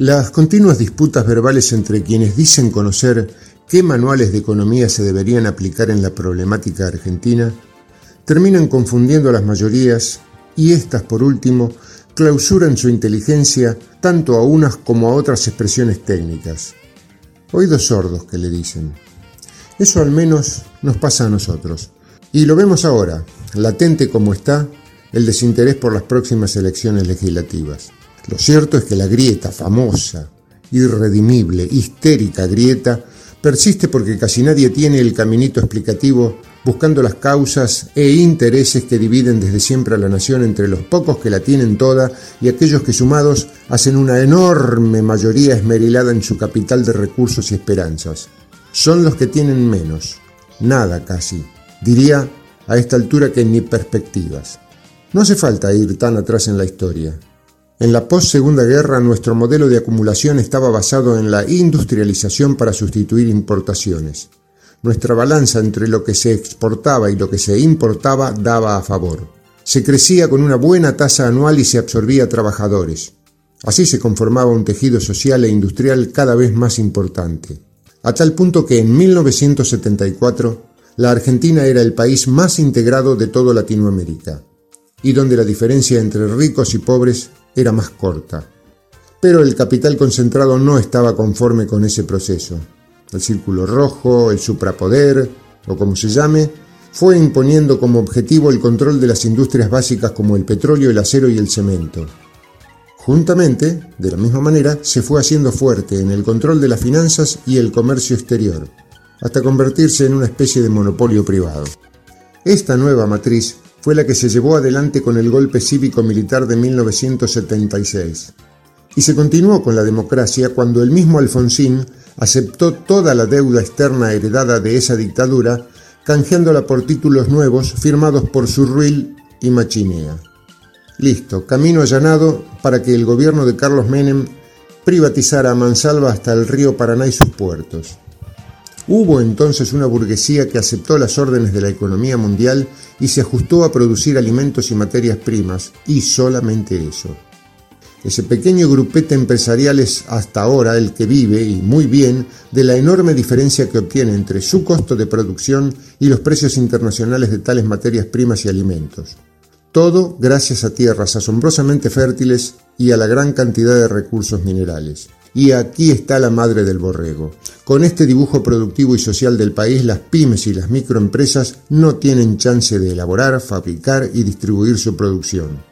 Las continuas disputas verbales entre quienes dicen conocer qué manuales de economía se deberían aplicar en la problemática argentina terminan confundiendo a las mayorías y éstas, por último, clausuran su inteligencia tanto a unas como a otras expresiones técnicas. Oídos sordos que le dicen. Eso al menos nos pasa a nosotros. Y lo vemos ahora, latente como está, el desinterés por las próximas elecciones legislativas. Lo cierto es que la grieta famosa, irredimible, histérica grieta, persiste porque casi nadie tiene el caminito explicativo buscando las causas e intereses que dividen desde siempre a la nación entre los pocos que la tienen toda y aquellos que sumados hacen una enorme mayoría esmerilada en su capital de recursos y esperanzas. Son los que tienen menos, nada casi, diría a esta altura que ni perspectivas. No hace falta ir tan atrás en la historia. En la post-segunda guerra nuestro modelo de acumulación estaba basado en la industrialización para sustituir importaciones. Nuestra balanza entre lo que se exportaba y lo que se importaba daba a favor. Se crecía con una buena tasa anual y se absorbía trabajadores. Así se conformaba un tejido social e industrial cada vez más importante. A tal punto que en 1974 la Argentina era el país más integrado de toda Latinoamérica y donde la diferencia entre ricos y pobres era más corta. Pero el capital concentrado no estaba conforme con ese proceso. El círculo rojo, el suprapoder, o como se llame, fue imponiendo como objetivo el control de las industrias básicas como el petróleo, el acero y el cemento. Juntamente, de la misma manera, se fue haciendo fuerte en el control de las finanzas y el comercio exterior, hasta convertirse en una especie de monopolio privado. Esta nueva matriz fue la que se llevó adelante con el golpe cívico-militar de 1976. Y se continuó con la democracia cuando el mismo Alfonsín aceptó toda la deuda externa heredada de esa dictadura, canjeándola por títulos nuevos firmados por Surruil y Machinea. Listo, camino allanado para que el gobierno de Carlos Menem privatizara a mansalva hasta el río Paraná y sus puertos. Hubo entonces una burguesía que aceptó las órdenes de la economía mundial y se ajustó a producir alimentos y materias primas, y solamente eso. Ese pequeño grupete empresarial es hasta ahora el que vive, y muy bien, de la enorme diferencia que obtiene entre su costo de producción y los precios internacionales de tales materias primas y alimentos. Todo gracias a tierras asombrosamente fértiles y a la gran cantidad de recursos minerales. Y aquí está la madre del borrego. Con este dibujo productivo y social del país, las pymes y las microempresas no tienen chance de elaborar, fabricar y distribuir su producción.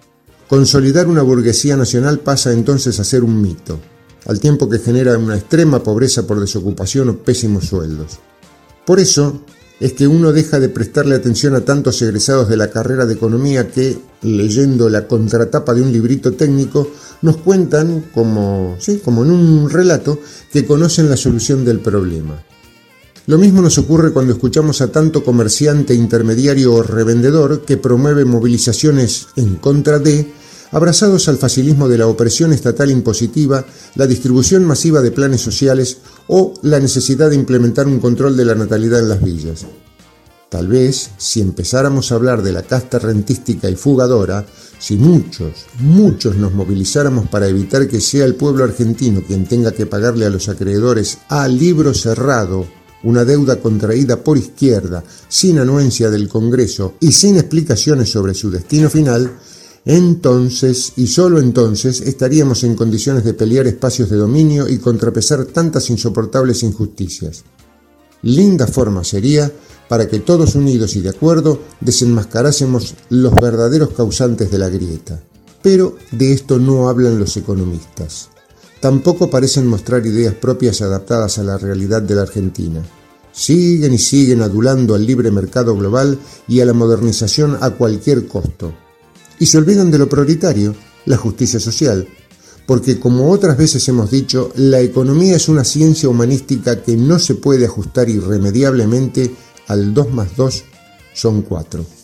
Consolidar una burguesía nacional pasa entonces a ser un mito, al tiempo que genera una extrema pobreza por desocupación o pésimos sueldos. Por eso, es que uno deja de prestarle atención a tantos egresados de la carrera de economía que, leyendo la contratapa de un librito técnico, nos cuentan, como, como en un relato, que conocen la solución del problema. Lo mismo nos ocurre cuando escuchamos a tanto comerciante, intermediario o revendedor que promueve movilizaciones en contra de abrazados al facilismo de la opresión estatal impositiva, la distribución masiva de planes sociales o la necesidad de implementar un control de la natalidad en las villas. Tal vez, si empezáramos a hablar de la casta rentística y fugadora, si muchos, muchos nos movilizáramos para evitar que sea el pueblo argentino quien tenga que pagarle a los acreedores a libro cerrado una deuda contraída por izquierda, sin anuencia del Congreso y sin explicaciones sobre su destino final, entonces, y solo entonces, estaríamos en condiciones de pelear espacios de dominio y contrapesar tantas insoportables injusticias. Linda forma sería para que todos unidos y de acuerdo desenmascarásemos los verdaderos causantes de la grieta. Pero de esto no hablan los economistas. Tampoco parecen mostrar ideas propias adaptadas a la realidad de la Argentina. Siguen y siguen adulando al libre mercado global y a la modernización a cualquier costo y se olvidan de lo prioritario, la justicia social, porque como otras veces hemos dicho, la economía es una ciencia humanística que no se puede ajustar irremediablemente al 2 más 2 son 4.